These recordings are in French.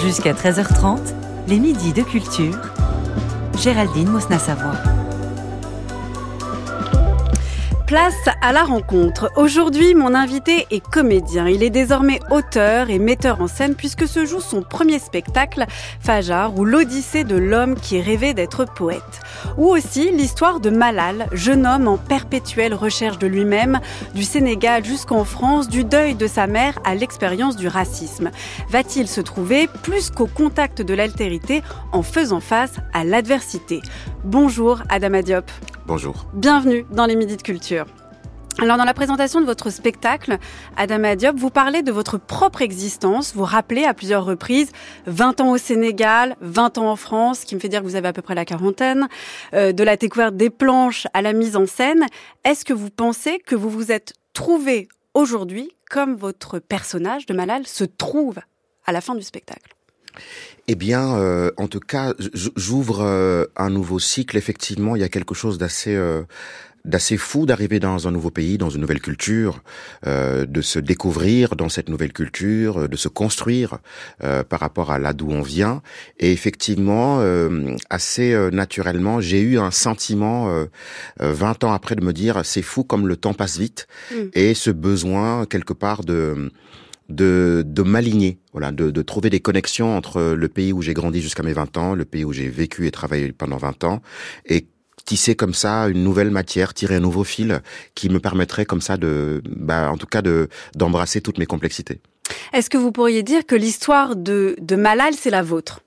Jusqu'à 13h30, les midis de culture. Géraldine Mosna-Savoie. Place à la rencontre. Aujourd'hui, mon invité est comédien. Il est désormais auteur et metteur en scène puisque se joue son premier spectacle, Fajar, ou l'Odyssée de l'homme qui rêvait d'être poète. Ou aussi l'histoire de Malal, jeune homme en perpétuelle recherche de lui-même, du Sénégal jusqu'en France, du deuil de sa mère à l'expérience du racisme. Va-t-il se trouver plus qu'au contact de l'altérité en faisant face à l'adversité? Bonjour Adam Diop. Bonjour. Bienvenue dans les Midis de Culture. Alors dans la présentation de votre spectacle, Adam Diop, vous parlez de votre propre existence, vous rappelez à plusieurs reprises 20 ans au Sénégal, 20 ans en France, qui me fait dire que vous avez à peu près la quarantaine, euh, de la découverte des planches à la mise en scène. Est-ce que vous pensez que vous vous êtes trouvé aujourd'hui comme votre personnage de Malal se trouve à la fin du spectacle? Eh bien, euh, en tout cas, j'ouvre euh, un nouveau cycle. Effectivement, il y a quelque chose d'assez euh, d'assez fou d'arriver dans un nouveau pays, dans une nouvelle culture, euh, de se découvrir dans cette nouvelle culture, de se construire euh, par rapport à là d'où on vient. Et effectivement, euh, assez naturellement, j'ai eu un sentiment 20 ans après de me dire c'est fou comme le temps passe vite mmh. et ce besoin quelque part de de, de m'aligner, voilà, de, de, trouver des connexions entre le pays où j'ai grandi jusqu'à mes 20 ans, le pays où j'ai vécu et travaillé pendant 20 ans, et tisser comme ça une nouvelle matière, tirer un nouveau fil qui me permettrait comme ça de, bah, en tout cas de d'embrasser toutes mes complexités. Est-ce que vous pourriez dire que l'histoire de, de Malal, c'est la vôtre?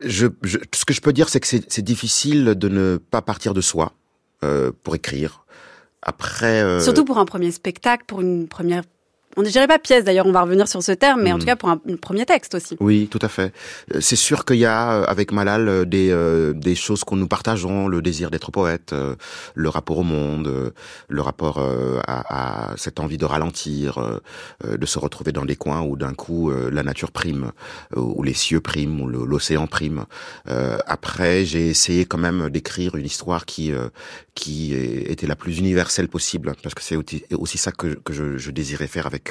Je, je, ce que je peux dire, c'est que c'est difficile de ne pas partir de soi euh, pour écrire, après, euh... Surtout pour un premier spectacle, pour une première on ne dirait pas pièce d'ailleurs, on va revenir sur ce terme, mais en hmm. tout cas pour un, premier texte aussi. Oui, tout à fait. Euh, c'est sûr qu'il y a euh, avec Malal euh, des, des choses qu'on nous partageons, le désir d'être poète, le rapport au monde, le rapport à, à, cette envie de ralentir, de se retrouver dans des coins où d'un coup la nature prime, où les cieux priment, où l'océan prime. Après, j'ai essayé quand même d'écrire une histoire qui qui était la plus universelle possible, parce que c'est aussi ça que, que je, je désirais faire avec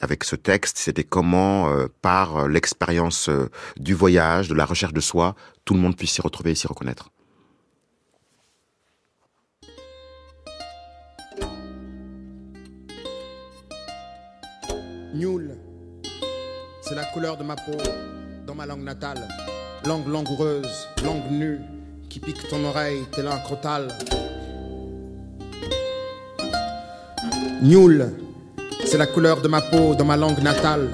avec ce texte, c'était comment, euh, par l'expérience euh, du voyage, de la recherche de soi, tout le monde puisse s'y retrouver et s'y reconnaître. Nul, c'est la couleur de ma peau dans ma langue natale. Langue langoureuse, langue nue, qui pique ton oreille tel un crotal. Nul, c'est la couleur de ma peau dans ma langue natale,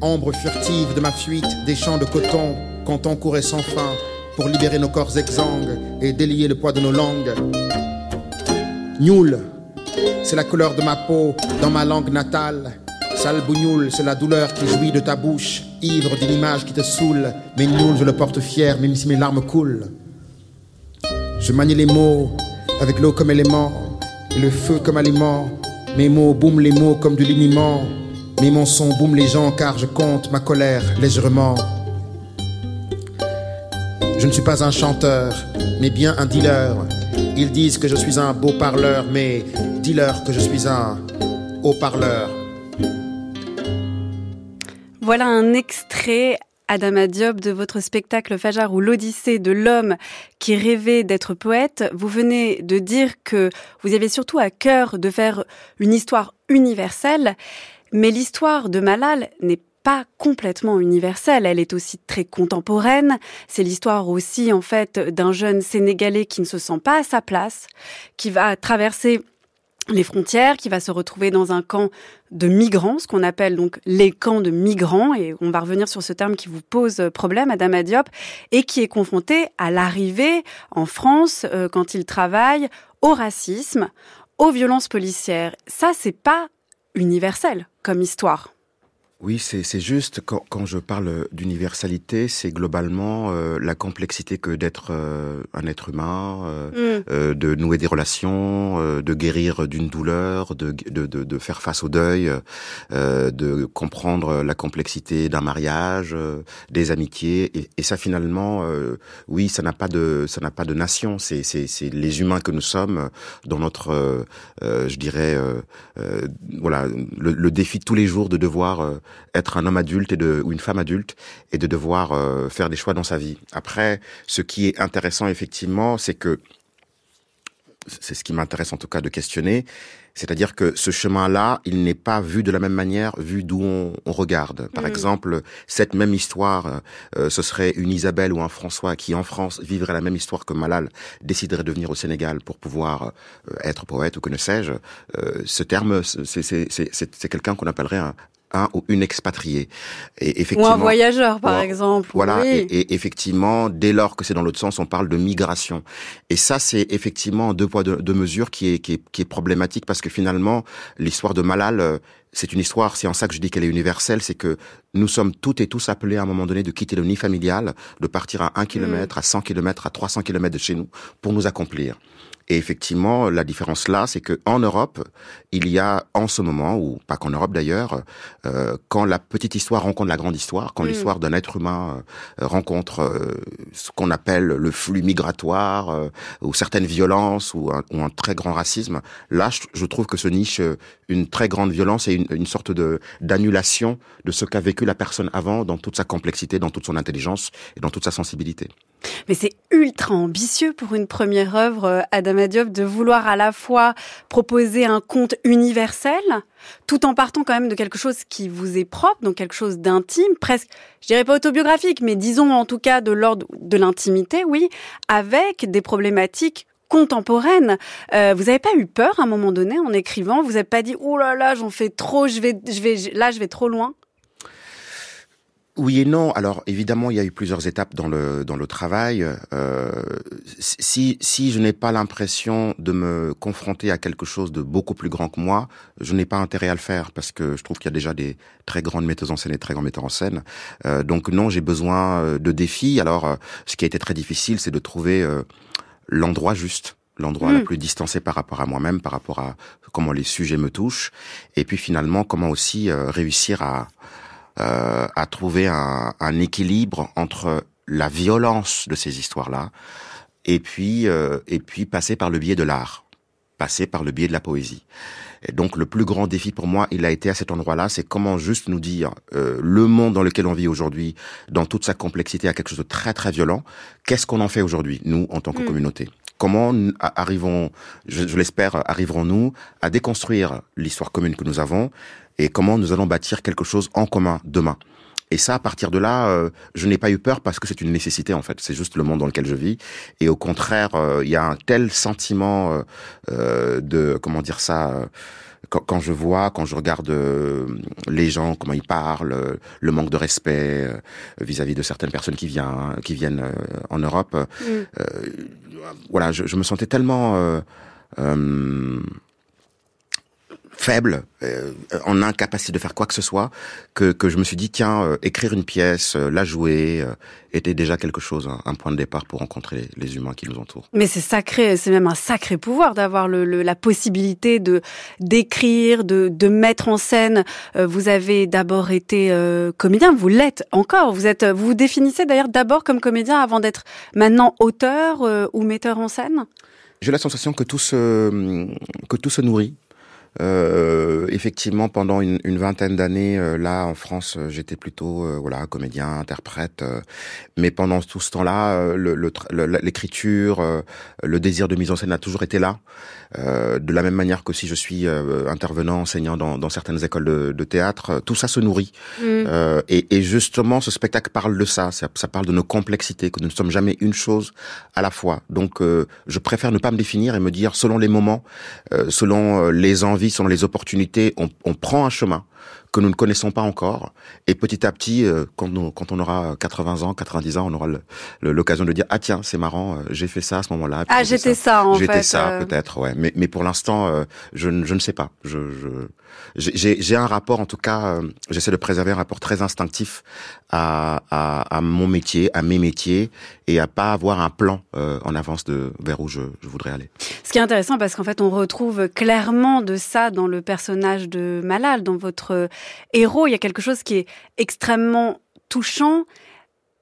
ombre furtive de ma fuite des champs de coton quand on courait sans fin pour libérer nos corps exsangues et délier le poids de nos langues. Nul, c'est la couleur de ma peau dans ma langue natale. Salbougnoul, c'est la douleur qui jouit de ta bouche, ivre d'une image qui te saoule. Mais nul, je le porte fier, même si mes larmes coulent. Je manie les mots avec l'eau comme élément et le feu comme aliment. Mes mots boum les mots comme du liniment. Mes mots sont boum les gens car je compte ma colère légèrement. Je ne suis pas un chanteur, mais bien un dealer. Ils disent que je suis un beau parleur, mais dis-leur que je suis un haut-parleur. Voilà un extrait Adama Diop, de votre spectacle Fajar ou l'Odyssée de l'homme qui rêvait d'être poète. Vous venez de dire que vous avez surtout à cœur de faire une histoire universelle, mais l'histoire de Malal n'est pas complètement universelle, elle est aussi très contemporaine. C'est l'histoire aussi, en fait, d'un jeune Sénégalais qui ne se sent pas à sa place, qui va traverser les frontières, qui va se retrouver dans un camp de migrants, ce qu'on appelle donc les camps de migrants, et on va revenir sur ce terme qui vous pose problème, Madame Diop, et qui est confronté à l'arrivée en France, euh, quand il travaille, au racisme, aux violences policières. Ça, c'est pas universel comme histoire. Oui, c'est juste, quand, quand, je parle d'universalité, c'est globalement euh, la complexité que d'être euh, un être humain, euh, mm. euh de nouer des relations, euh, de guérir d'une douleur, de, de, de, de, faire face au deuil, de comprendre la complexité d'un mariage, des amitiés. Et, et ça, finalement, oui, ça n'a pas de ça n'a pas de nation. C'est les humains que nous sommes dans notre, je dirais, voilà, le, le, défi de tous les jours de devoir être un homme adulte et de, ou une femme adulte et de devoir faire des choix dans sa vie. Après, ce qui est intéressant effectivement, c'est que c'est ce qui m'intéresse en tout cas de questionner, c'est-à-dire que ce chemin-là, il n'est pas vu de la même manière, vu d'où on, regarde. Par mm. exemple, cette même histoire, euh, ce serait une Isabelle ou un François qui, en France, vivrait la même histoire que Malal, déciderait de venir au Sénégal pour pouvoir euh, être poète ou que ne sais-je. Euh, ce terme, c'est quelqu'un qu'on appellerait un, un ou une expatriée. Et effectivement, ou un voyageur, par exemple. Voilà. Et, effectivement, dès lors que c'est dans l'autre sens, on parle de migration. Et ça, c'est effectivement deux poids deux, mesures qui est, qui est, qui est problématique parce que finalement, l'histoire de Malal, euh, c'est une histoire, c'est en ça que je dis qu'elle est universelle, c'est que nous sommes toutes et tous appelés à un moment donné de quitter le nid familial, de partir à un kilomètre, mm. à 100 kilomètres, à 300 kilomètres de chez nous pour nous accomplir. Et effectivement, la différence là, c'est que en Europe, il y a en ce moment, ou pas qu'en Europe d'ailleurs, euh, quand la petite histoire rencontre la grande histoire, quand mm. l'histoire d'un être humain euh, rencontre euh, ce qu'on appelle le flux migratoire, euh, ou certaines violences, ou un, ou un, très grand racisme, là, je, trouve que se niche une très grande violence et une, une sorte de d'annulation de ce qu'a vécu la personne avant, dans toute sa complexité, dans toute son intelligence et dans toute sa sensibilité. Mais c'est ultra ambitieux pour une première œuvre, euh, Adam Diop, de vouloir à la fois proposer un conte universel, tout en partant quand même de quelque chose qui vous est propre, donc quelque chose d'intime, presque, je dirais pas autobiographique, mais disons en tout cas de l'ordre de l'intimité, oui, avec des problématiques contemporaines. Euh, vous n'avez pas eu peur à un moment donné en écrivant Vous n'avez pas dit oh là là, j'en fais trop, je vais, je vais, là, je vais trop loin? Oui et non. Alors évidemment, il y a eu plusieurs étapes dans le dans le travail. Euh, si si je n'ai pas l'impression de me confronter à quelque chose de beaucoup plus grand que moi, je n'ai pas intérêt à le faire parce que je trouve qu'il y a déjà des très grandes metteuses en scène et très grands metteurs en scène. Euh, donc non, j'ai besoin euh, de défis. Alors, euh, ce qui a été très difficile, c'est de trouver euh, l'endroit juste l'endroit le hmm. plus distancé par rapport à moi-même, par rapport à comment les sujets me touchent, et puis finalement comment aussi réussir à euh, à trouver un, un, équilibre entre la violence de ces histoires-là et puis euh, et puis passer par le biais de l'art, passer par le biais de la poésie. Et donc le plus grand défi pour moi, il a été à cet endroit-là, c'est comment juste nous dire euh, le monde dans lequel on vit aujourd'hui, dans toute sa complexité, a quelque chose de très très violent. Qu'est-ce qu'on en fait aujourd'hui, nous, en tant que mm. communauté? Comment arrivons, je, je l'espère, arriverons-nous à déconstruire l'histoire commune que nous avons et comment nous allons bâtir quelque chose en commun demain. Et ça, à partir de là, euh, je n'ai pas eu peur parce que c'est une nécessité en fait. C'est juste le monde dans lequel je vis. Et au contraire, euh, il y a un tel sentiment euh, de comment dire ça. Quand, quand, je vois, quand je regarde les gens, comment ils parlent, le manque de respect vis-à-vis de certaines personnes qui viennent, qui viennent en Europe, mm. voilà, je, je, me sentais tellement faible, euh, en incapacité de faire quoi que ce soit, que, que je me suis dit, tiens, euh, écrire une pièce, euh, la jouer, euh, était déjà quelque chose, un, point de départ pour rencontrer les humains qui nous entourent. Mais c'est sacré, c'est même un sacré pouvoir d'avoir le, la possibilité de d'écrire, de, de mettre en scène. vous avez d'abord été comédien, vous l'êtes encore. Vous êtes, vous vous définissez d'ailleurs d'abord comme comédien avant d'être maintenant auteur ou metteur en scène? J'ai la sensation que tout se que tout se nourrit euh, effectivement, pendant une, une vingtaine d'années, euh, là en France, euh, j'étais plutôt euh, voilà comédien, interprète. mais pendant tout ce temps-là, l'écriture, le, le, désir de mise en scène a toujours été là. de la même manière que si je suis intervenant, enseignant dans, dans, certaines écoles de, de, théâtre, tout ça se nourrit. Mm. Et, et, justement, ce spectacle parle de ça. ça. ça. parle de nos complexités, que nous ne sommes jamais une chose à la fois. Donc, je préfère ne pas me définir et me dire selon les moments, selon les envies sont les opportunités, on, on prend un chemin que nous ne connaissons pas encore. Et petit à petit, euh, quand, on, quand on aura 80 ans, 90 ans, on aura l'occasion de dire ah tiens c'est marrant, euh, j'ai fait ça à ce moment-là. Ah j'étais ça. en fait. J'étais ça euh. peut-être ouais. Mais, mais pour l'instant, je, je ne sais pas. Je, j'ai un rapport, en tout cas, j'essaie de préserver un rapport très instinctif à, à, à, mon métier, à mes métiers, et à pas avoir un plan en avance de vers où je, je voudrais aller. Ce qui est intéressant, parce qu'en fait, on retrouve clairement de ça dans le personnage de Malal, dans votre héros, il y a quelque chose qui est extrêmement touchant.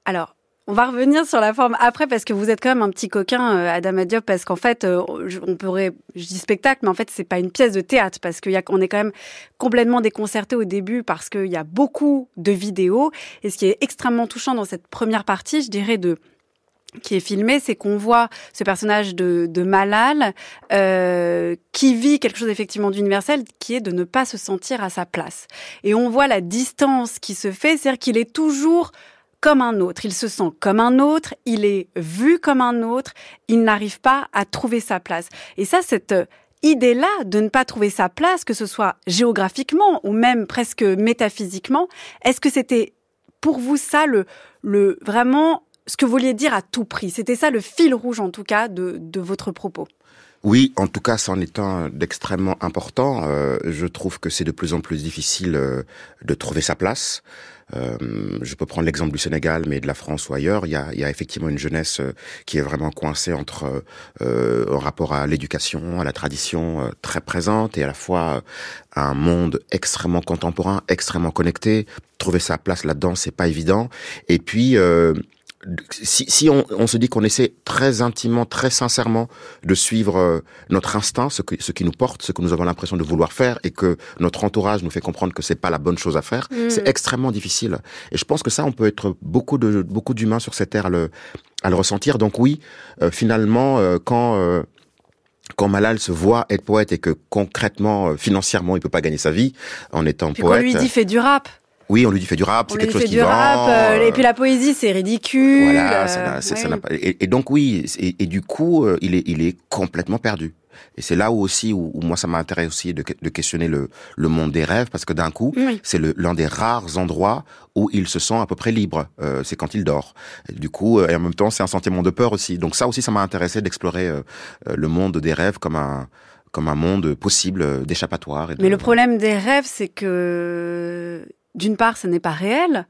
Alors, On va revenir sur la forme après parce que vous êtes quand même un petit coquin, euh, Adam Diop, parce qu'en fait, euh, on pourrait, je dis spectacle, mais en fait, c'est pas une pièce de théâtre parce qu'on est quand même complètement déconcerté au début parce qu'il y a beaucoup de vidéos. Et ce qui est extrêmement touchant dans cette première partie, je dirais, de qui est filmé, c'est qu'on voit ce personnage de, de Malal euh, qui vit quelque chose effectivement d'universel, qui est de ne pas se sentir à sa place. Et on voit la distance qui se fait, c'est-à-dire qu'il est toujours comme un autre, il se sent comme un autre, il est vu comme un autre, il n'arrive pas à trouver sa place. Et ça, cette idée-là de ne pas trouver sa place, que ce soit géographiquement ou même presque métaphysiquement, est-ce que c'était pour vous ça le, le vraiment ce que vous vouliez dire à tout prix. C'était ça le fil rouge, en tout cas, de, de votre propos. Oui, en tout cas, c'en est un d'extrêmement important. Euh, je trouve que c'est de plus en plus difficile euh, de trouver sa place. Euh, je peux prendre l'exemple du Sénégal, mais de la France ou ailleurs, il y a, il y a effectivement une jeunesse euh, qui est vraiment coincée entre euh, en rapport à l'éducation, à la tradition euh, très présente, et à la fois un monde extrêmement contemporain, extrêmement connecté. Trouver sa place là-dedans, c'est pas évident. Et puis si, si on, on, se dit qu'on essaie très intimement, très sincèrement de suivre euh, notre instinct, ce, que, ce qui nous porte, ce que nous avons l'impression de vouloir faire, et que notre entourage nous fait comprendre que c'est pas la bonne chose à faire, mm. c'est extrêmement difficile. Et je pense que ça, on peut être beaucoup de beaucoup d'humains sur cette terre à le, à le ressentir. Donc oui, euh, finalement, euh, quand euh, quand Malal se voit être poète et que concrètement, euh, financièrement, il peut pas gagner sa vie en étant Puis poète. Quand lui dit fait du rap. Oui, on lui dit fait du rap, c'est quelque chose qui du vend. Rap, euh, et puis la poésie, c'est ridicule. Voilà, ça, ça, ça n'a pas. Et, et, donc oui, et, et du coup, euh, il est, il est complètement perdu. Et c'est là où aussi où, où moi ça m'intéresse aussi de, de, questionner le, le monde des rêves parce que d'un coup oui. c'est l'un des rares endroits où il se sent à peu près libre. Euh, c'est quand il dort. Et du coup euh, et en même temps c'est un sentiment de peur aussi. Donc ça aussi ça m'a intéressé d'explorer euh, le monde des rêves comme un comme un monde possible d'échappatoire. De... Mais le problème des rêves c'est que d'une part, ce n'est pas réel,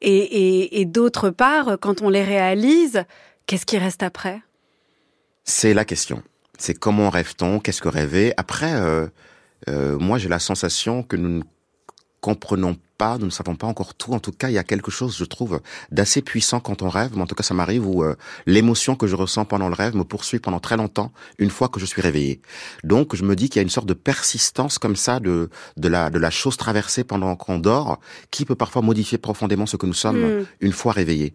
et, d'autre part, quand on les réalise, qu'est-ce qui reste après? C'est la question. C'est comment rêve-t-on? Qu'est-ce que rêver? Après, euh, euh, moi, j'ai la sensation que nous ne comprenons pas, nous ne savons pas encore tout. En tout cas, il y a quelque chose, je trouve, d'assez puissant quand on rêve. Mais en tout cas, ça m'arrive où euh, l'émotion que je ressens pendant le rêve me poursuit pendant très longtemps, une fois que je suis réveillé. Donc, je me dis qu'il y a une sorte de persistance comme ça de de la de la chose traversée pendant qu'on dort, qui peut parfois modifier profondément ce que nous sommes Mm. une fois réveillés.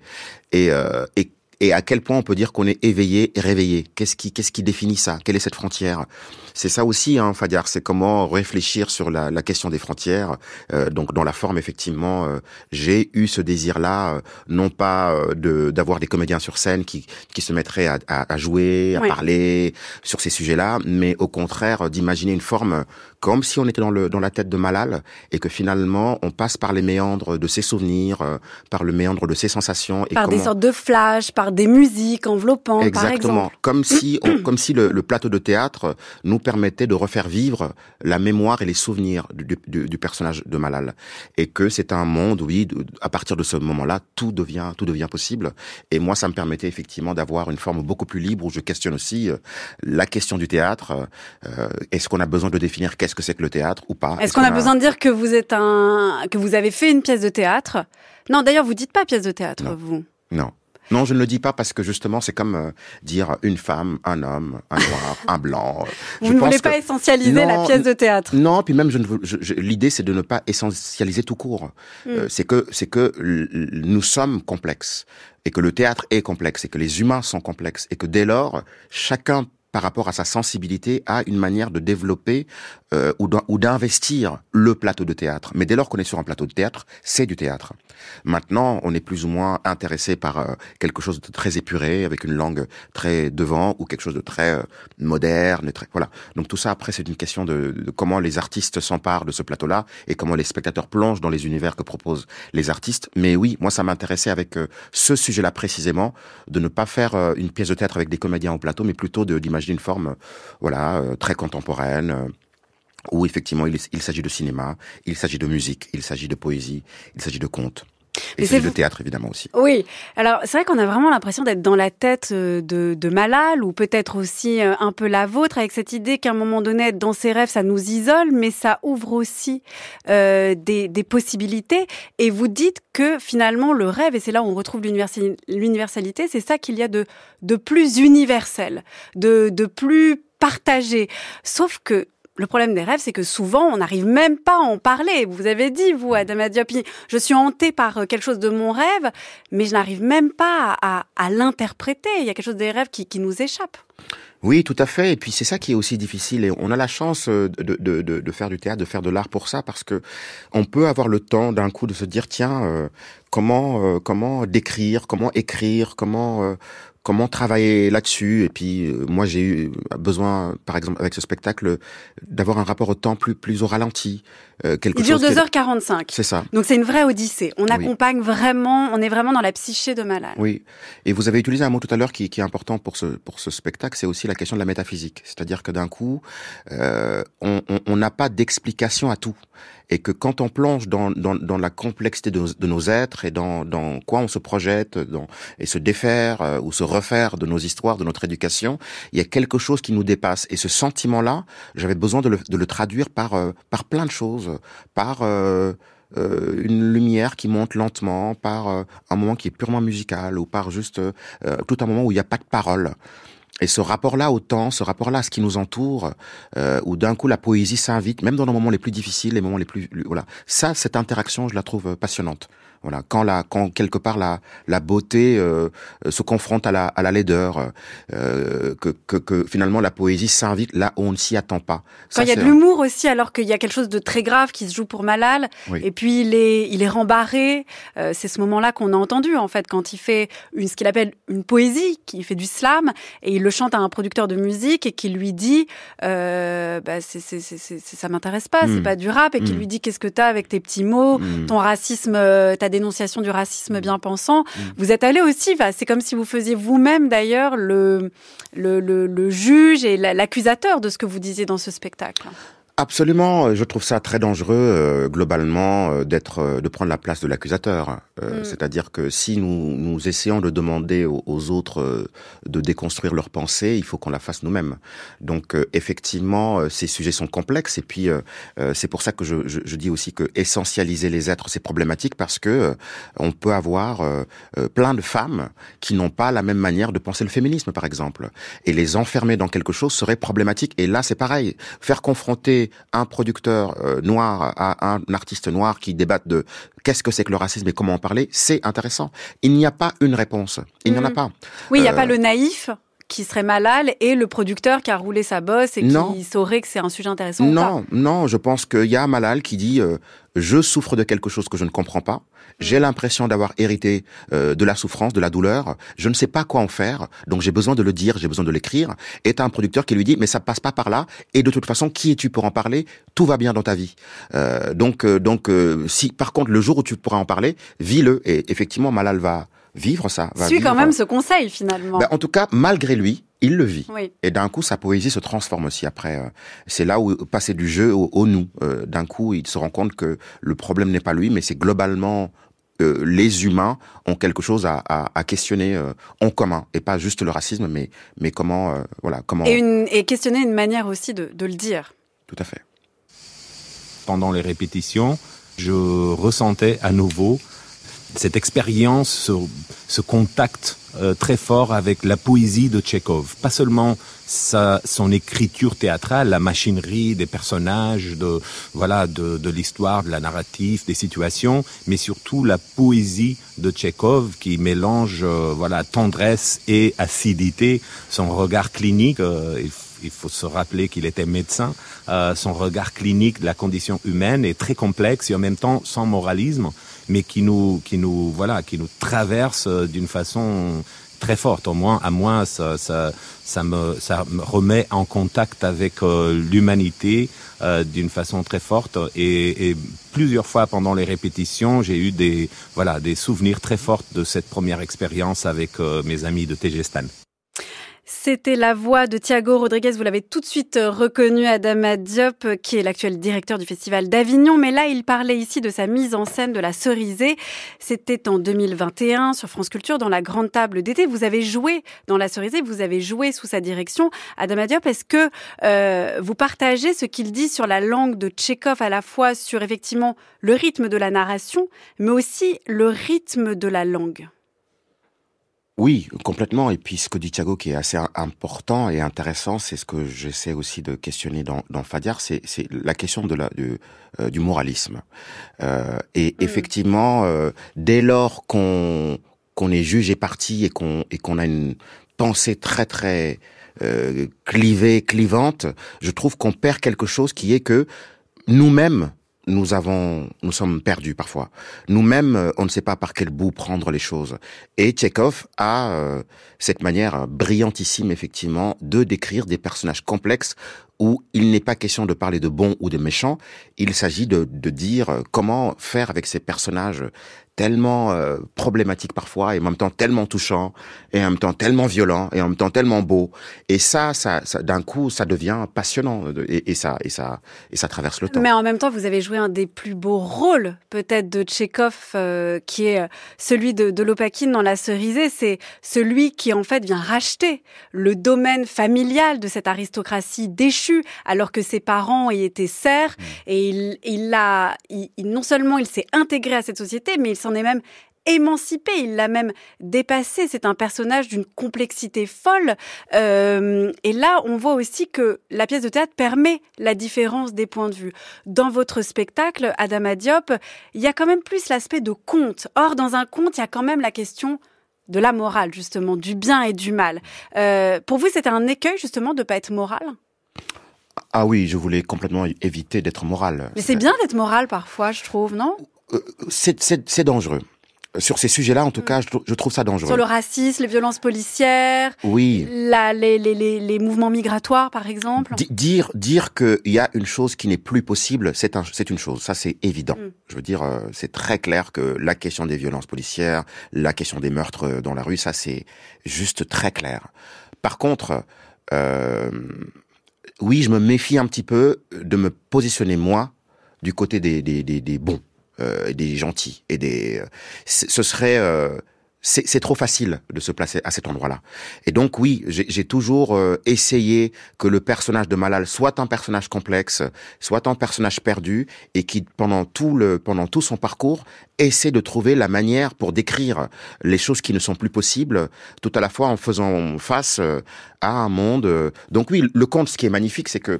Et euh, et et à quel point on peut dire qu'on est éveillé et réveillé. Qu'est-ce qui, qu'est-ce qui définit ça? Quelle est cette frontière? C'est ça aussi, hein, Fadiar, c'est comment réfléchir sur la, la question des frontières. Euh, donc, dans la forme, effectivement, euh, j'ai eu ce désir-là, euh, non pas euh, de d'avoir des comédiens sur scène qui qui se mettraient à, à, à jouer, à parler sur ces sujets-là, mais au contraire d'imaginer une forme comme si on était dans le dans la tête de Malal et que finalement on passe par les méandres de ses souvenirs, euh, par le méandre de ses sensations et Par comment... des sortes de flashs, par des musiques enveloppantes, par Exactement. Comme si, on- comme si le, le plateau de théâtre nous permettait de refaire vivre la mémoire et les souvenirs du, du, du personnage de Malal, et que c'est un monde, oui, à partir de ce moment-là, tout devient, tout devient possible. Et moi, ça me permettait effectivement d'avoir une forme beaucoup plus libre où je questionne aussi euh, la question du théâtre. Euh, Est-ce qu'on a besoin de définir qu'est-ce que c'est que le théâtre ou pas? Est-ce qu'on a besoin de dire que vous êtes un, que vous avez fait une pièce de théâtre? Non, d'ailleurs, vous dites pas pièce de théâtre, Non. vous. Non. Non, je ne le dis pas parce que justement, c'est comme euh, dire une femme, un homme, un noir, un blanc. Vous Je ne pense voulez que- pas essentialiser la pièce de théâtre. Non, puis même je ne veux, je- je- l'idée c'est de ne pas essentialiser tout court. Euh, c'est que c'est que nous sommes complexes et que le théâtre est complexe et que les humains sont complexes et que dès lors chacun par rapport à sa sensibilité a une manière de développer euh, ou d'in- ou d'investir le plateau de théâtre. Mais dès lors qu'on est sur un plateau de théâtre, c'est du théâtre. Maintenant, on est plus ou moins intéressé par euh, quelque chose de très épuré, avec une langue très devant, ou quelque chose de très euh, moderne. Très, voilà. Donc tout ça, après, c'est une question de, de comment les artistes s'emparent de ce plateau-là et comment les spectateurs plongent dans les univers que proposent les artistes. Mais oui, moi, ça m'intéressait avec euh, ce sujet-là précisément, de ne pas faire euh, une pièce de théâtre avec des comédiens au plateau, mais plutôt de- d'imaginer une forme, euh, très contemporaine. euh, où effectivement il, il s'agit de cinéma, il s'agit de musique, il s'agit de poésie, il s'agit de contes. Et c'est le théâtre évidemment aussi. Oui. Alors c'est vrai qu'on a vraiment l'impression d'être dans la tête euh, de, de Malal ou peut-être aussi euh, un peu la vôtre avec cette idée qu'à un moment donné être dans ses rêves ça nous isole, mais ça ouvre aussi euh, des, des possibilités. Et vous dites que finalement le rêve et c'est là où on retrouve l'universalité, c'est ça qu'il y a de de plus universel, de de plus partagé. Sauf que le problème des rêves, c'est que souvent, on n'arrive même pas à en parler. Vous avez dit, vous, Adam Diopi, je suis hantée par euh, quelque chose de mon rêve, mais je n'arrive même pas à, l'interpréter. Il y a quelque chose des rêves qui, nous échappe. Oui, tout à fait. Et puis c'est ça qui est aussi difficile. Et on a la chance euh, de, faire du théâtre, de faire de l'art pour ça, parce que on peut avoir le temps d'un coup de se dire tiens, euh, comment décrire, comment écrire, comment comment travailler là-dessus. Et puis euh, moi j'ai eu besoin, par exemple avec ce spectacle, d'avoir un rapport au temps plus plus au ralenti. Euh, quelque Il dure 2h45. C'est ça. Donc c'est une vraie odyssée. On accompagne vraiment, on est vraiment dans la psyché de malade. Oui. Et vous avez utilisé un mot tout à l'heure qui, qui, est important pour ce pour ce spectacle, c'est aussi la question de la métaphysique. C'est-à-dire que d'un coup, euh, on n'a pas d'explication à tout et que quand on plonge dans, dans, dans la complexité de, de, nos êtres et dans, dans quoi on se projette dans, et se défaire euh, ou se refaire de nos histoires, de notre éducation, il y a quelque chose qui nous dépasse. Et ce sentiment-là, j'avais besoin de le, de le, traduire par, euh, par plein de choses, par... Euh, une lumière qui monte lentement, par un moment qui est purement musical ou par juste tout un moment où il n'y a pas de parole. Et ce rapport-là au temps, ce rapport-là à ce qui nous entoure, euh, où d'un coup la poésie s'invite, même dans les moments les plus difficiles, les moments les plus, voilà. Ça, cette interaction, je la trouve passionnante. Voilà, quand la, quand quelque part la, la beauté euh, se confronte à la, à la laideur, euh, que, que, que, finalement la poésie s'invite là où on ne s'y attend pas. Quand il y a de l'humour aussi, alors qu'il y a quelque chose de très grave qui se joue pour Malal, et puis il est, il est rembarré. Euh, c'est ce moment-là qu'on a entendu en fait quand il fait une, ce qu'il appelle une poésie, qui fait du slam, et il le chante à un producteur de musique et qui lui dit, euh, bah, c'est, c'est, c'est, ça m'intéresse pas, c'est hmm. pas du rap, et qui hmm. lui dit qu'est-ce que t'as avec tes petits mots, hmm. ton racisme, euh, ta dénonciation du racisme bien pensant. Vous êtes allé aussi, c'est comme si vous faisiez vous-même d'ailleurs le, le, le, juge et l'accusateur de ce que vous disiez dans ce spectacle. Absolument, euh, je trouve ça très dangereux euh, globalement euh, d'être, de prendre la place de l'accusateur. Mm. C'est-à-dire que si nous, nous essayons de demander aux, autres de déconstruire leurs pensées, il faut qu'on la fasse nous-mêmes. Donc effectivement, ces sujets sont complexes et puis c'est pour ça que je, je, je, dis aussi que essentialiser les êtres c'est problématique parce que on peut avoir plein de femmes qui n'ont pas la même manière de penser le féminisme par exemple et les enfermer dans quelque chose serait problématique. Et là c'est pareil, faire confronter un producteur euh, noir à un artiste noir qui débatte de qu'est-ce que c'est que le racisme et comment en parler, c'est intéressant. Il n'y a pas une réponse. Il n'y en a pas. Oui, il n'y a pas euh, le naïf qui serait malal et le producteur qui a roulé sa bosse et qui saurait que c'est un sujet intéressant. Non, non, je pense qu'il y a Malal qui dit euh, je souffre de quelque chose que je ne comprends pas. J'ai l'impression d'avoir hérité euh, de la souffrance, de la douleur. Je ne sais pas quoi en faire, donc j'ai besoin de le dire, j'ai besoin de l'écrire. Et un producteur qui lui dit mais ça passe pas par là. Et de toute façon, qui es-tu pour en parler? Tout va bien dans ta vie. Euh, donc, donc, si par contre le jour où tu pourras en parler, vis-le. Et effectivement, Malal va vivre ça. Va Suis quand même ce conseil finalement. Ben, en tout cas, malgré lui, il le vit. Et d'un coup, sa poésie se transforme aussi après. Euh, c'est là où passer du jeu au, nous. Euh, d'un coup, il se rend compte que le problème n'est pas lui, mais c'est globalement euh, les humains ont quelque chose à, à, questionner en commun et pas juste le racisme, mais mais comment voilà comment et, une, et questionner une manière aussi de, de le dire. Tout à fait. Pendant les répétitions, je ressentais à nouveau cette expérience, ce, ce contact euh, très fort avec la poésie de Tchekhov. Pas seulement sa, son écriture théâtrale, la machinerie des personnages, de voilà, de, de l'histoire, de la narrative, des situations, mais surtout la poésie de Tchekhov qui mélange euh, voilà tendresse et acidité. Son regard clinique, euh, il faut se rappeler qu'il était médecin. son regard clinique de la condition humaine est très complexe et en même temps sans moralisme mais qui nous, qui nous, voilà, qui nous traverse euh, d'une façon très forte. Au moins, à moi, ça, ça, ça, me, ça me remet en contact avec euh, l'humanité euh, d'une façon très forte. Et, et, plusieurs fois pendant les répétitions, j'ai eu des, voilà, des souvenirs très forts de cette première expérience avec mes amis de Tegestan. C'était la voix de Thiago Rodriguez. Vous l'avez tout de suite euh, reconnu, Adama Diop, euh, qui est l'actuel directeur du Festival d'Avignon. Mais là, il parlait ici de sa mise en scène de la Cerisée. C'était en 2021 sur France Culture dans la grande table d'été. Vous avez joué dans la Cerisée, vous avez joué sous sa direction. Adama Diop, est-ce que euh, vous partagez ce qu'il dit sur la langue de Tchekhov à la fois sur effectivement le rythme de la narration, mais aussi le rythme de la langue? Oui, complètement. Et puis ce que dit Thiago qui est assez important et intéressant, c'est ce que j'essaie aussi de questionner dans, dans Fadiar, c'est la question de la, du, euh, du moralisme. Euh, et mm. effectivement, euh, dès lors qu'on qu'on est juge et parti et qu'on et qu'on a une pensée très très euh, clivée, clivante, je trouve qu'on perd quelque chose qui est que nous-mêmes, nous avons, nous sommes perdus parfois. Nous-mêmes, euh, on ne sait pas par quel bout prendre les choses. Et Tchekhov a euh, cette manière brillantissime, effectivement, de décrire des personnages complexes où il n'est pas question de parler de bons ou de méchants. Il s'agit de, de dire comment faire avec ces personnages tellement euh, problématique parfois et en même temps tellement touchant et en même temps tellement violent et en même temps tellement beau. Et ça ça, ça d'un coup ça devient passionnant et, et, ça et ça et ça traverse le temps. Mais en même temps vous avez joué un des plus beaux rôles peut-être de Tchekhov euh, qui est euh, celui de, de Lopakine dans la cerisée. C'est celui qui en fait vient racheter le domaine familial de cette aristocratie déchue alors que ses parents y étaient serfs. Mmh. et il il a il, non seulement il s'est intégré à cette société mais il s'en est même émancipé, il l'a même dépassé. C'est un personnage d'une complexité folle. Euh, et là, on voit aussi que la pièce de théâtre permet la différence des points de vue. Dans votre spectacle, Adama Diop, il y a quand même plus l'aspect de conte. Or, dans un conte, il y a quand même la question de la morale, justement, du bien et du mal. Euh, pour vous, c'était un écueil, justement, de ne pas être moral? Ah oui, je voulais complètement éviter d'être moral. Mais c'est bien d'être moral parfois, je trouve, non? euh, c'est dangereux. Sur ces sujets-là, en tout mm. cas, je, trouve ça dangereux. Sur le racisme, les violences policières, oui, la, les, les, les, mouvements migratoires, par exemple. D dire dire qu'il y a une chose qui n'est plus possible, c'est un, c'est une chose. Ça, c'est évident. Mm. Je veux dire, euh, c'est très clair que la question des violences policières, la question des meurtres euh, dans la rue, ça, c'est juste très clair. Par contre, euh, oui, je me méfie un petit peu de me positionner moi du côté des, des, des, des bons euh, des gentils et des. Euh, ce serait euh, c'est trop facile de se placer à cet endroit-là. Et donc oui, j'ai toujours essayé que le personnage de Malal soit un personnage complexe, soit un personnage perdu, et qui pendant tout le pendant tout son parcours essaie de trouver la manière pour décrire les choses qui ne sont plus possibles, tout à la fois en faisant face à un monde. Donc oui, le conte, ce qui est magnifique, c'est que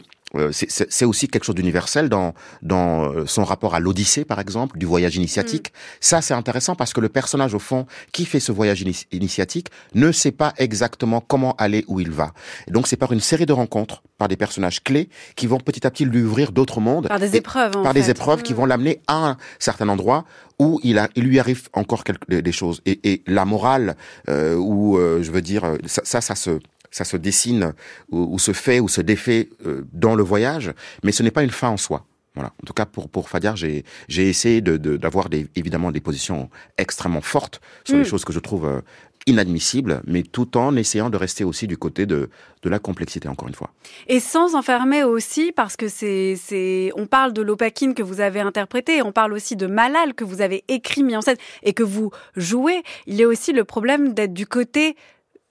c'est aussi quelque chose d'universel dans, dans euh, son rapport à l'Odyssée, par exemple, du voyage initiatique. Mm. Ça, c'est intéressant parce que le personnage, au fond, qui fait ce voyage initiatique, ne sait pas exactement comment aller où il va. Et donc, c'est par une série de rencontres, par des personnages clés, qui vont petit à petit lui ouvrir d'autres mondes. Par des épreuves, Par des épreuves qui mm. vont l'amener à un certain endroit où il, a, il lui arrive encore quelque, des choses. Et, et la morale, euh, ou euh, je veux dire, ça, ça, ça se ça se dessine ou, se fait ou se défait euh, dans le voyage, mais ce n'est pas une fin en soi. Voilà. En tout cas, pour pour Fadiar, j'ai j'ai essayé de d'avoir des évidemment des positions extrêmement fortes sur les mm. choses que je trouve euh, inadmissibles, mais tout en essayant de rester aussi du côté de de la complexité encore une fois. Et sans enfermer aussi, parce que c'est c'est on parle de l'opakine que vous avez interprété, on parle aussi de Malal que vous avez écrit, mis en scène et que vous jouez. Il y a aussi le problème d'être du côté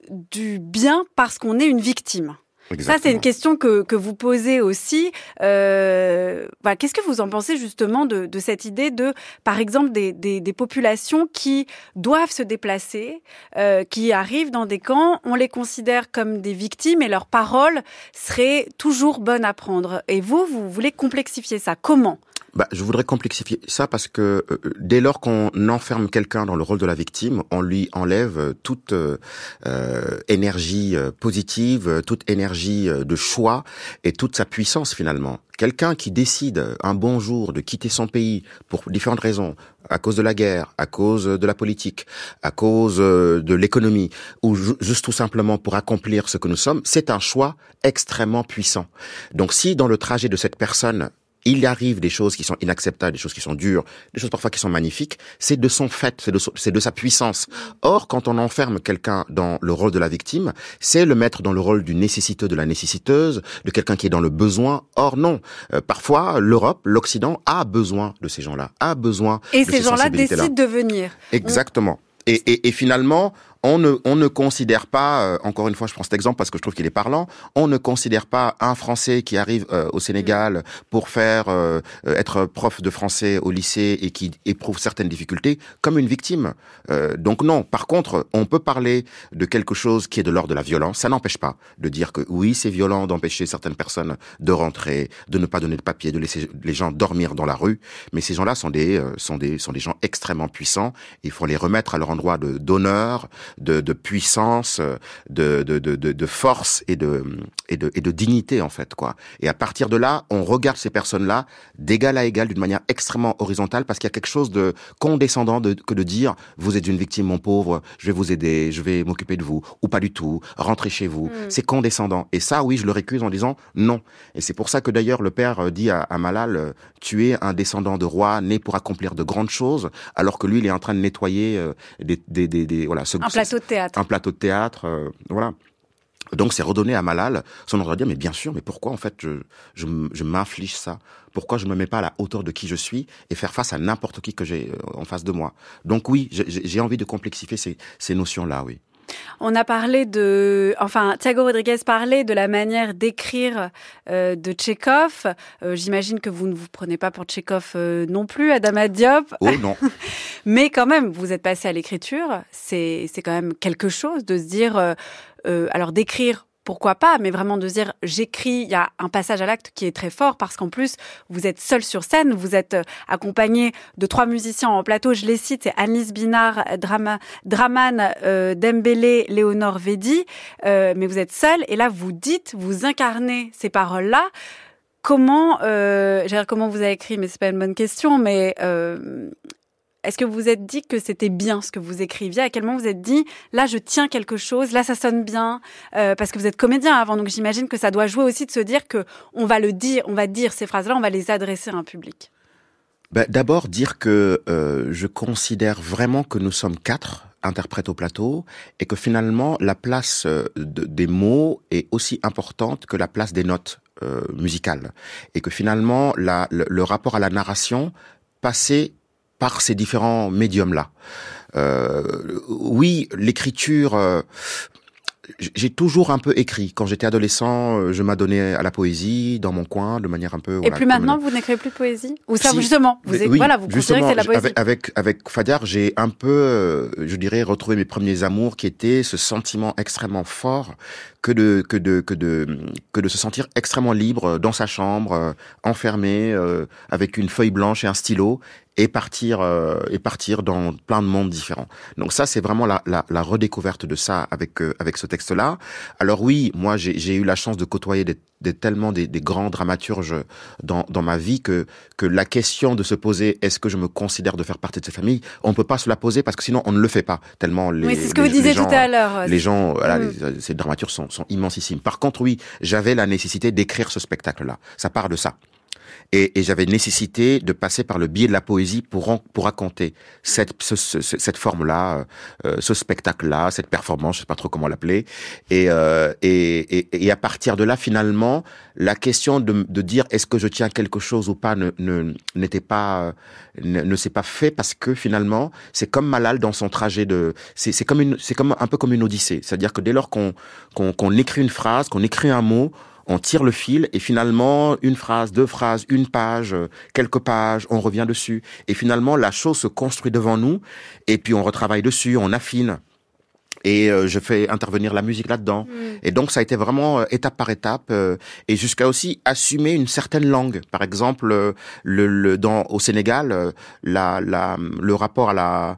du bien parce qu'on est une victime. Ça, c'est une question que, que vous posez aussi. Euh, voilà, Qu'est-ce que vous en pensez justement de, de cette idée de, par exemple, des, des, des populations qui doivent se déplacer, euh, qui arrivent dans des camps, on les considère comme des victimes et leur parole serait toujours bonne à prendre. Et vous, vous voulez complexifier ça. Comment? Bah, je voudrais complexifier ça parce que euh, dès lors qu'on enferme quelqu'un dans le rôle de la victime, on lui enlève toute euh, énergie euh, positive, toute énergie de choix et toute sa puissance finalement. Quelqu'un qui décide un bon jour de quitter son pays pour différentes raisons, à cause de la guerre, à cause de la politique, à cause de l'économie, ou juste tout simplement pour accomplir ce que nous sommes, c'est un choix extrêmement puissant. Donc si dans le trajet de cette personne, il arrive des choses qui sont inacceptables, des choses qui sont dures, des choses parfois qui sont magnifiques, c'est de son fait, c'est de, sa puissance. Or, quand on enferme quelqu'un dans le rôle de la victime, c'est le mettre dans le rôle du nécessiteux, de la nécessiteuse, de quelqu'un qui est dans le besoin. Or, non. Euh, parfois, l'Europe, l'Occident a besoin de ces gens-là, a besoin Et de ces gens-là décident de venir. Exactement. Et, et, et, finalement, on ne, on ne considère pas, euh, encore une fois, je prends cet exemple parce que je trouve qu'il est parlant, on ne considère pas un Français qui arrive euh, au Sénégal pour faire euh, être prof de français au lycée et qui éprouve certaines difficultés comme une victime. donc non. Par contre, on peut parler de quelque chose qui est de l'ordre de la violence. Ça n'empêche pas de dire que oui, c'est violent d'empêcher certaines personnes de rentrer, de ne pas donner de papier, de laisser les gens dormir dans la rue. Mais ces gens-là sont des, sont des, sont des gens extrêmement puissants. Il faut les remettre à leur endroit de d'honneur de, de puissance, de, de, de, de, force et de, et, de, et de dignité en fait quoi. Et à partir de là, on regarde ces personnes-là d'égal à égal d'une manière extrêmement horizontale parce qu'il y a quelque chose de condescendant de, que de dire vous êtes une victime mon pauvre, je vais vous aider, je vais m'occuper de vous ou pas du tout, rentrez chez vous. Mm. C'est condescendant. Et ça oui, je le récuse en disant non. Et c'est pour ça que d'ailleurs le père euh, dit à, à Malal euh, tu es un descendant de roi né pour accomplir de grandes choses alors que lui il est en train de nettoyer euh, des, des, des, des voilà ce, plateau de théâtre. Un plateau de théâtre, euh, voilà. Donc c'est redonné à Malal son endroit de dire mais bien sûr mais pourquoi en fait je, je, je m'inflige ça? Pourquoi je me mets pas à la hauteur de qui je suis et faire face à n'importe qui que j'ai euh, en face de moi? Donc oui j'ai envie de complexifier ces, ces notions là oui on a parlé de, enfin, Thiago Rodriguez parlait de la manière d'écrire euh, de Tchekhov. Euh, j'imagine que vous ne vous prenez pas pour Tchekhov euh, non plus, Adama Diop. Oh non. Mais quand même, vous êtes passé à l'écriture. C'est c'est quand même quelque chose de se dire, alors d'écrire pourquoi pas, mais vraiment de dire j'écris, il y a un passage à l'acte qui est très fort parce qu'en plus vous êtes seul sur scène, vous êtes euh, accompagné de trois musiciens en plateau, je les cite, c'est Annelise Binard, Drama, Draman, euh, Dembélé, Léonore Vedi, euh, mais vous êtes seul et là vous dites, vous incarnez ces paroles-là. Comment, euh, comment vous avez écrit, mais c'est pas une bonne question, mais euh, est-ce que vous vous êtes dit que c'était bien ce que vous écriviez? À quel moment vous êtes dit là je tiens quelque chose, là ça sonne bien euh, parce que vous êtes comédien avant donc j'imagine que ça doit jouer aussi de se dire que on va le dire, on va dire ces phrases-là, on va les adresser à un public. Ben, D'abord dire que euh, je considère vraiment que nous sommes quatre interprètes au plateau et que finalement la place euh, de, des mots est aussi importante que la place des notes musicales. Et que finalement le, le rapport à la narration passait par ces différents médiums-là. Euh, oui, l'écriture, euh, j'ai toujours un peu écrit. Quand j'étais adolescent, euh, je m'adonnais à la poésie dans mon coin, de manière un peu. Et plus maintenant, vous n'écrivez plus de poésie? Ou ça, justement, vous, voilà, vous considérez que c'est la poésie? Avec avec, avec Fadiar, j'ai un peu, euh, je dirais, retrouvé mes premiers amours, qui étaient ce sentiment extrêmement fort que de que de que de que de se sentir extrêmement libre dans sa chambre, euh, enfermé, avec une feuille blanche et un stylo, et partir euh, et partir dans plein de mondes différents. Donc ça c'est vraiment la, la, la, redécouverte de ça avec euh, avec ce texte là. Alors oui, moi j'ai eu la chance de côtoyer des, des tellement des, des, grands dramaturges dans dans ma vie que que la question de se poser est-ce que je me considère de faire partie de cette famille, on peut pas se la poser parce que sinon on ne le fait pas tellement les. Oui, c'est ce que vous disiez tout à l'heure. Les gens, voilà, mm. les, ces dramaturges sont sont immensissimes. Par contre oui, j'avais la nécessité d'écrire ce spectacle là. Ça part de ça et, et j'avais nécessité de passer par le biais de la poésie pour pour raconter cette ce, cette forme là, euh, ce spectacle là, cette performance, je sais pas trop comment l'appeler, et, euh, et, et, et à partir de là finalement la question de, de dire est-ce que je tiens quelque chose ou pas ne n'était pas ne, ne s'est pas fait parce que finalement c'est comme Malal dans son trajet de c'est c'est comme une c'est comme un peu comme une odyssée, c'est-à-dire que dès lors qu'on qu'on qu'on écrit une phrase, qu'on écrit un mot on tire le fil et finalement une phrase, deux phrases, une page, quelques pages, on revient dessus et finalement la chose se construit devant nous et puis on retravaille dessus, on affine et euh, je fais intervenir la musique là-dedans. Mm. Et donc ça a été vraiment euh, étape par étape euh, et jusqu'à aussi assumer une certaine langue. Par exemple, le, le dans au Sénégal, la, la, le rapport à la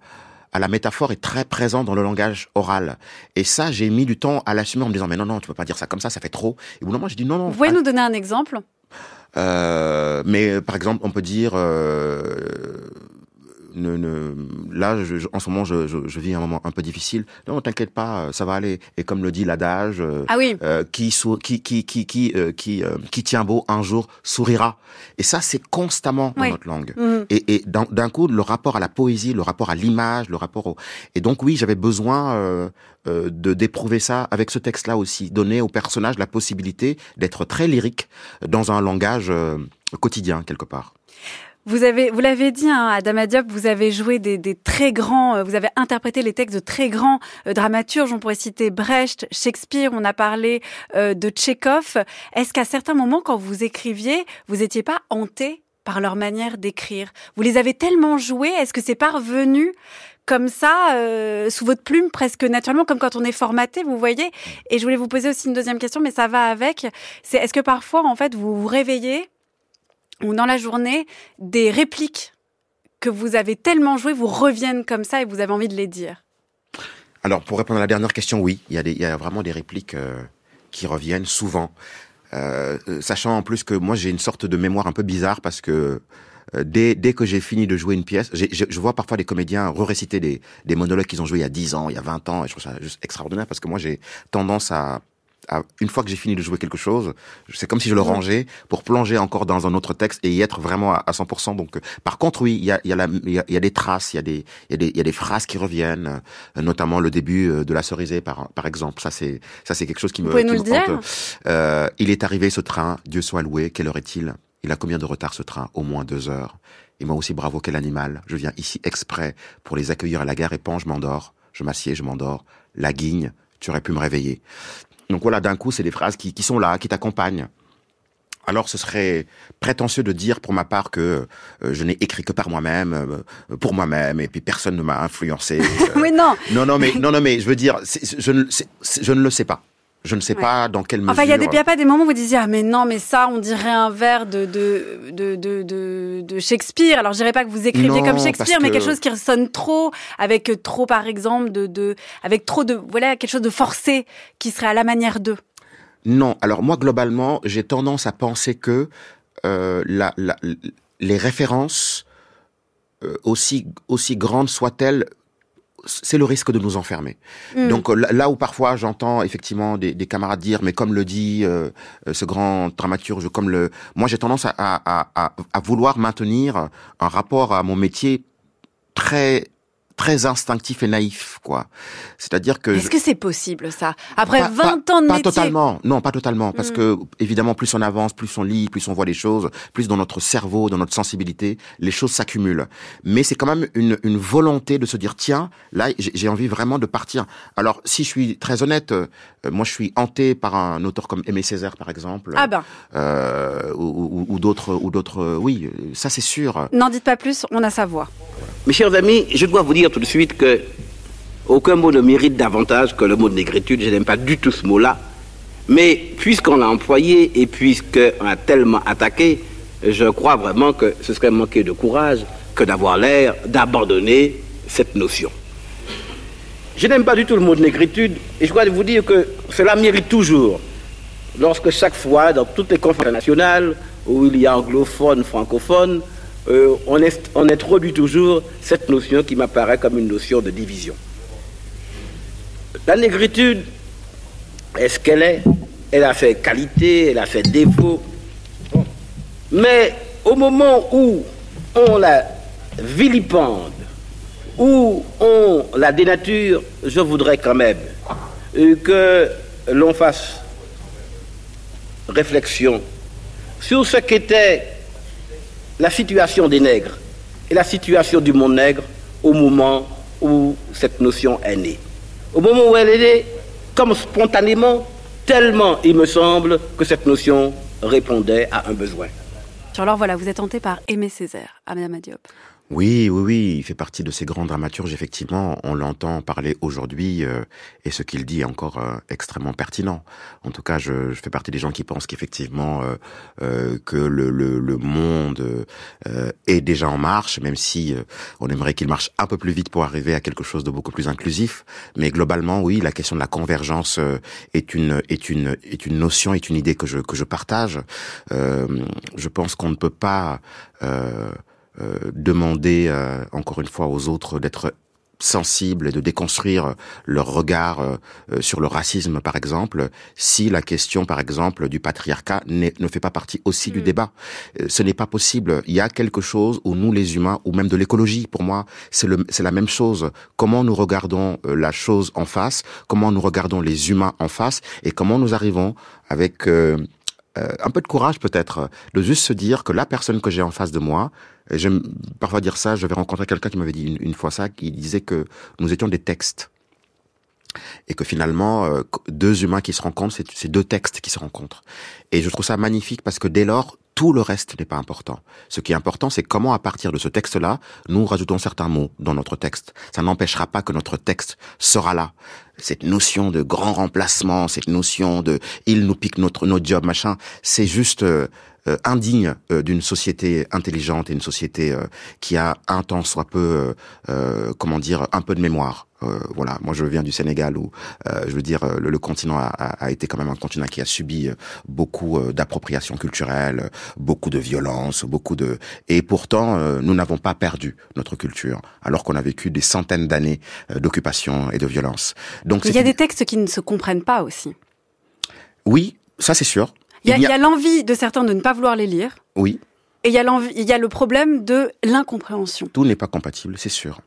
la métaphore est très présent dans le langage oral. Et ça, j'ai mis du temps à l'assumer en me disant, mais non, non, tu peux pas dire ça comme ça, ça fait trop. Et au bout d'un moment, j'ai dit, non, non. Vous pouvez nous donner un exemple? Euh, Mais par exemple, on peut dire, euh, ne, ne, là, je, en ce moment, je, je, je, vis un moment un peu difficile. Non, t'inquiète pas, ça va aller. Et comme le dit l'adage, euh, ah oui. euh, qui, sou, qui, qui, qui, qui, euh, qui, euh, qui, tient beau un jour sourira. Et ça, c'est constamment dans notre langue. Mhm. Et, et d'un coup, le rapport à la poésie, le rapport à l'image, le rapport au... Et donc oui, j'avais besoin euh, euh, de d'éprouver ça avec ce texte-là aussi, donner au personnage la possibilité d'être très lyrique dans un langage euh, quotidien quelque part. Vous avez, vous l'avez dit, hein, Adama Diop, vous avez joué des, des très grands, euh, vous avez interprété les textes de très grands euh, dramaturges. On pourrait citer Brecht, Shakespeare. On a parlé euh, de Tchekhov. Est-ce qu'à certains moments, quand vous écriviez, vous étiez pas hanté par leur manière d'écrire? Vous les avez tellement joués. Est-ce que c'est parvenu comme ça, euh, sous votre plume, presque naturellement, comme quand on est formaté, vous voyez? Et je voulais vous poser aussi une deuxième question, mais ça va avec. C'est est-ce que parfois, en fait, vous vous réveillez ou dans la journée, des répliques que vous avez tellement jouées vous reviennent comme ça et vous avez envie de les dire Alors, pour répondre à la dernière question, oui, il y a, vraiment des répliques euh, qui reviennent souvent. Euh, euh, sachant en plus que moi, j'ai une sorte de mémoire un peu bizarre parce que dès, dès que j'ai fini de jouer une pièce, je, vois parfois des comédiens re-réciter des, des monologues qu'ils ont joués il y a 10 ans, il y a 20 ans, et je trouve ça juste extraordinaire parce que moi, j'ai tendance à- une fois que j'ai fini de jouer quelque chose, c'est comme si je le rangeais pour plonger encore dans un autre texte et y être vraiment à, à 100%. Donc, euh, par contre, oui, il y a, y, a y, a, il y a des traces, il y a des, y des, y a des phrases qui reviennent, euh, notamment le début euh, de la cerisée, par, par exemple. Ça, c'est, ça, c'est quelque chose qui me, Vous pouvez qui nous me le dire Euh, il est arrivé ce train, Dieu soit loué, quelle heure est-il? Il a combien de retard ce train? Au moins deux heures. Et moi aussi, bravo, quel animal. Je viens ici exprès pour les accueillir à la gare Épan, je m'endors. Je m'assieds, je m'endors. La guigne, tu aurais pu me réveiller. Donc voilà, d'un coup, c'est des phrases qui, qui sont là, qui t'accompagnent. Alors ce serait prétentieux de dire pour ma part que euh, je n'ai écrit que par moi-même, euh, pour moi-même, et puis personne ne m'a influencé. euh, Oui, non. non, non, mais non, non, mais je veux dire, je, ne, je ne le sais pas. Je ne sais Ouais. pas dans quelle mesure. Enfin, il y a des, il y a pas des moments où vous disiez ah mais non mais ça on dirait un vers de de de de, Shakespeare. Alors je dirais pas que vous écriviez Non, comme Shakespeare, mais que- quelque chose qui ressonne trop avec trop par exemple de de avec trop de voilà quelque chose de forcé qui serait à la manière d'eux. Non, alors moi globalement, j'ai tendance à penser que euh, la, la- les références, euh, aussi aussi grandes soient-elles, c'est le risque de nous enfermer. Mm. Donc euh, là- où parfois j'entends effectivement des, des camarades dire, mais comme le dit euh, euh, ce grand dramaturge, comme le, moi j'ai tendance à, à, à, à vouloir maintenir un rapport à mon métier très très instinctif et naïf, quoi. C'est-à-dire que Est-ce je- que c'est possible ça? Après pas- 20 pas- ans de pas métier. totalement, non, pas totalement, parce Mm. que évidemment, plus on avance, plus on lit, plus on voit les choses, plus dans notre cerveau, dans notre sensibilité, les choses s'accumulent. Mais c'est quand même une, une volonté de se dire tiens, là, j'ai envie vraiment de partir. Alors, si je suis très honnête, euh, moi, je suis hanté par un auteur comme Aimé Césaire, par exemple, Ah ben, euh, ou, ou- ou d'autres, ou d'autres. euh, Oui, ça c'est sûr. n'en dites pas plus, on a sa voix. Mes chers amis, je dois vous dire tout de suite que aucun mot ne mérite davantage que le mot de négritude. Je n'aime pas du tout ce mot-là. Mais puisqu'on l'a employé et puisqu'on a tellement attaqué, je crois vraiment que ce serait manquer de courage que d'avoir l'air d'abandonner cette notion. Je n'aime pas du tout le mot de négritude et je dois vous dire que cela mérite toujours, lorsque chaque fois, dans toutes les conférences nationales où il y a anglophones, francophones, euh, on, on introduit toujours cette notion qui m'apparaît comme une notion de division. La négritude, est-ce qu'elle est? Elle a ses qualités, elle a ses défauts. Mais au moment où on la vilipende, où on la dénature, je voudrais quand même euh, que l'on fasse réflexion sur ce qu'était la situation des nègres et la situation du monde nègre au moment où cette notion est née. Au moment où elle est née, comme spontanément, tellement il me semble que cette notion répondait à un besoin. Alors voilà, vous êtes hanté par Aimé Césaire, Diop. Oui, oui, oui, il fait partie de ces grands dramaturges, effectivement, on l'entend parler aujourd'hui, euh, et ce qu'il dit est encore euh, extrêmement pertinent. En tout cas, je, je fais partie des gens qui pensent qu'effectivement, euh, euh, que le, le, le monde euh, est déjà en marche, même si euh, on aimerait qu'il marche un peu plus vite pour arriver à quelque chose de beaucoup plus inclusif. Mais globalement, oui, la question de la convergence est une est une est une notion, est une idée que je que je partage. Je pense qu'on ne peut pas euh, demander encore une fois aux autres d'être sensibles et de déconstruire leur regard euh, euh, sur le racisme, par exemple, si la question, par exemple, du patriarcat ne fait pas partie aussi du mm. débat. Euh, ce n'est pas possible. Il y a quelque chose où nous, les humains, ou même de l'écologie, pour moi, c'est la même chose. Comment nous regardons la chose en face, comment nous regardons les humains en face, et comment nous arrivons avec un peu de courage peut-être, de juste se dire que la personne que j'ai en face de moi, J'aime parfois dire ça. J'avais rencontré quelqu'un qui m'avait dit une, fois ça, qui disait que nous étions des textes et que finalement euh, deux humains qui se rencontrent, c'est deux textes qui se rencontrent. Et je trouve ça magnifique parce que dès lors, tout le reste n'est pas important. Ce qui est important, c'est comment à partir de ce texte-là, nous rajoutons certains mots dans notre texte. Ça n'empêchera pas que notre texte sera là. Cette notion de grand remplacement, cette notion de il nous pique notre notre job machin, c'est juste euh, euh, indigne euh, d'une société intelligente et une société euh, qui a un temps soit peu, comment dire, un peu de mémoire. voilà, moi je viens du Sénégal où, je veux dire, le, continent a, a, été quand même un continent qui a subi beaucoup d'appropriation culturelle, beaucoup de violence, beaucoup de, et pourtant nous n'avons pas perdu notre culture, alors qu'on a vécu des centaines d'années d'occupation et de violence. Donc il y a des textes qui ne se comprennent pas aussi. Oui, ça c'est sûr. Il y a l'envie de certains de ne pas vouloir les lire. Oui. Et il y a l'envie, il y a le problème de l'incompréhension. Tout n'est pas compatible, c'est sûr.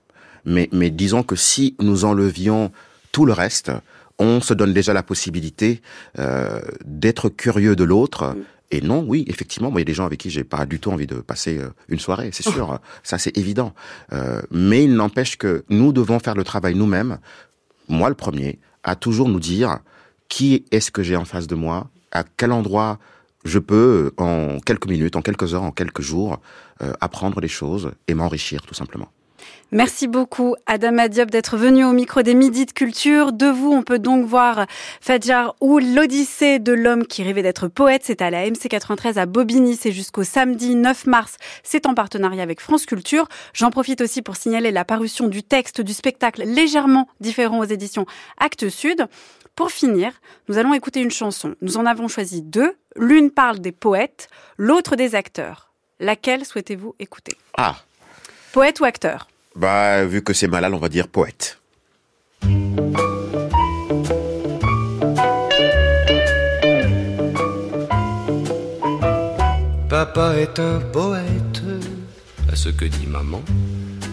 Mais, mais disons que si nous enlevions tout le reste, on se donne déjà la possibilité euh, d'être curieux de l'autre. Mm. Et non, oui, effectivement, moi, il y a des gens avec qui j'ai pas du tout envie de passer euh, une soirée, c'est sûr, ça c'est évident. Euh, mais il n'empêche que nous devons faire le travail nous-mêmes, moi le premier, à toujours nous dire qui est-ce que j'ai en face de moi, à quel endroit je peux, en quelques minutes, en quelques heures, en quelques jours, euh, apprendre des choses et m'enrichir tout simplement. Merci beaucoup, Adam Diop, d'être venu au micro des Midis de Culture. De vous, on peut donc voir Fadjar ou l'Odyssée de l'homme qui rêvait d'être poète. C'est à la MC93 à Bobigny. C'est jusqu'au samedi 9 mars. C'est en partenariat avec France Culture. J'en profite aussi pour signaler la parution du texte du spectacle légèrement différent aux éditions Actes Sud. Pour finir, nous allons écouter une chanson. Nous en avons choisi deux. L'une parle des poètes, l'autre des acteurs. Laquelle souhaitez-vous écouter? Ah. Poète ou acteur? Bah, vu que c'est malal, on va dire poète. Papa est un poète, à ce que dit maman.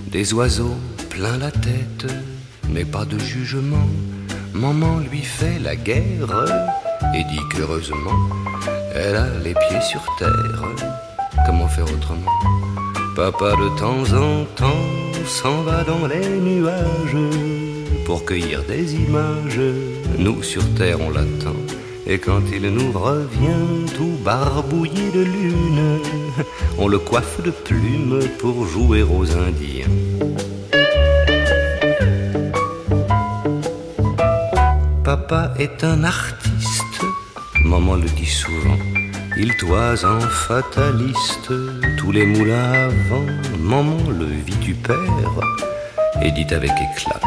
Des oiseaux plein la tête, mais pas de jugement. Maman lui fait la guerre et dit qu'heureusement, elle a les pieds sur terre. Comment faire autrement? Papa de temps en temps s'en va dans les nuages pour cueillir des images. Nous sur terre on l'attend. Et quand il nous revient tout barbouillé de lune, on le coiffe de plumes pour jouer aux Indiens. Papa est un artiste, maman le dit souvent. Il toise en fataliste tous les moulins à vent. Maman le vitupère et dit avec éclat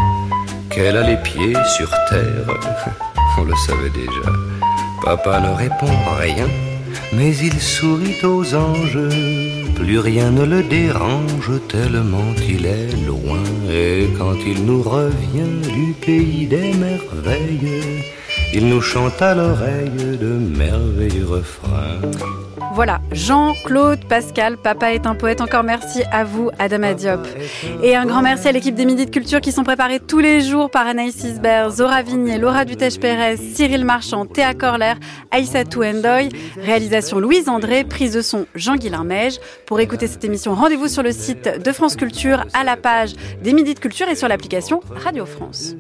qu'elle a les pieds sur terre. On le savait déjà. Papa ne répond rien, mais il sourit aux anges. Plus rien ne le dérange tellement il est loin. Et quand il nous revient du pays des merveilles, il nous chante à l'oreille de merveilleux refrains. Voilà, Jean-Claude Pascal, Papa est un poète. Encore merci à vous, Adam Diop. Et un grand merci à l'équipe des Midi de Culture qui sont préparés tous les jours par Anaïs Isbert, Zora Vignier, Laura Dutèche-Pérez, Cyril Marchand, Théa Corler, Aïssa Touendoy. Réalisation Louise André, prise de son Jean-Guilain Meige. Pour écouter cette émission, rendez-vous sur le site de France Culture, à la page des Midi de Culture et sur l'application Radio France.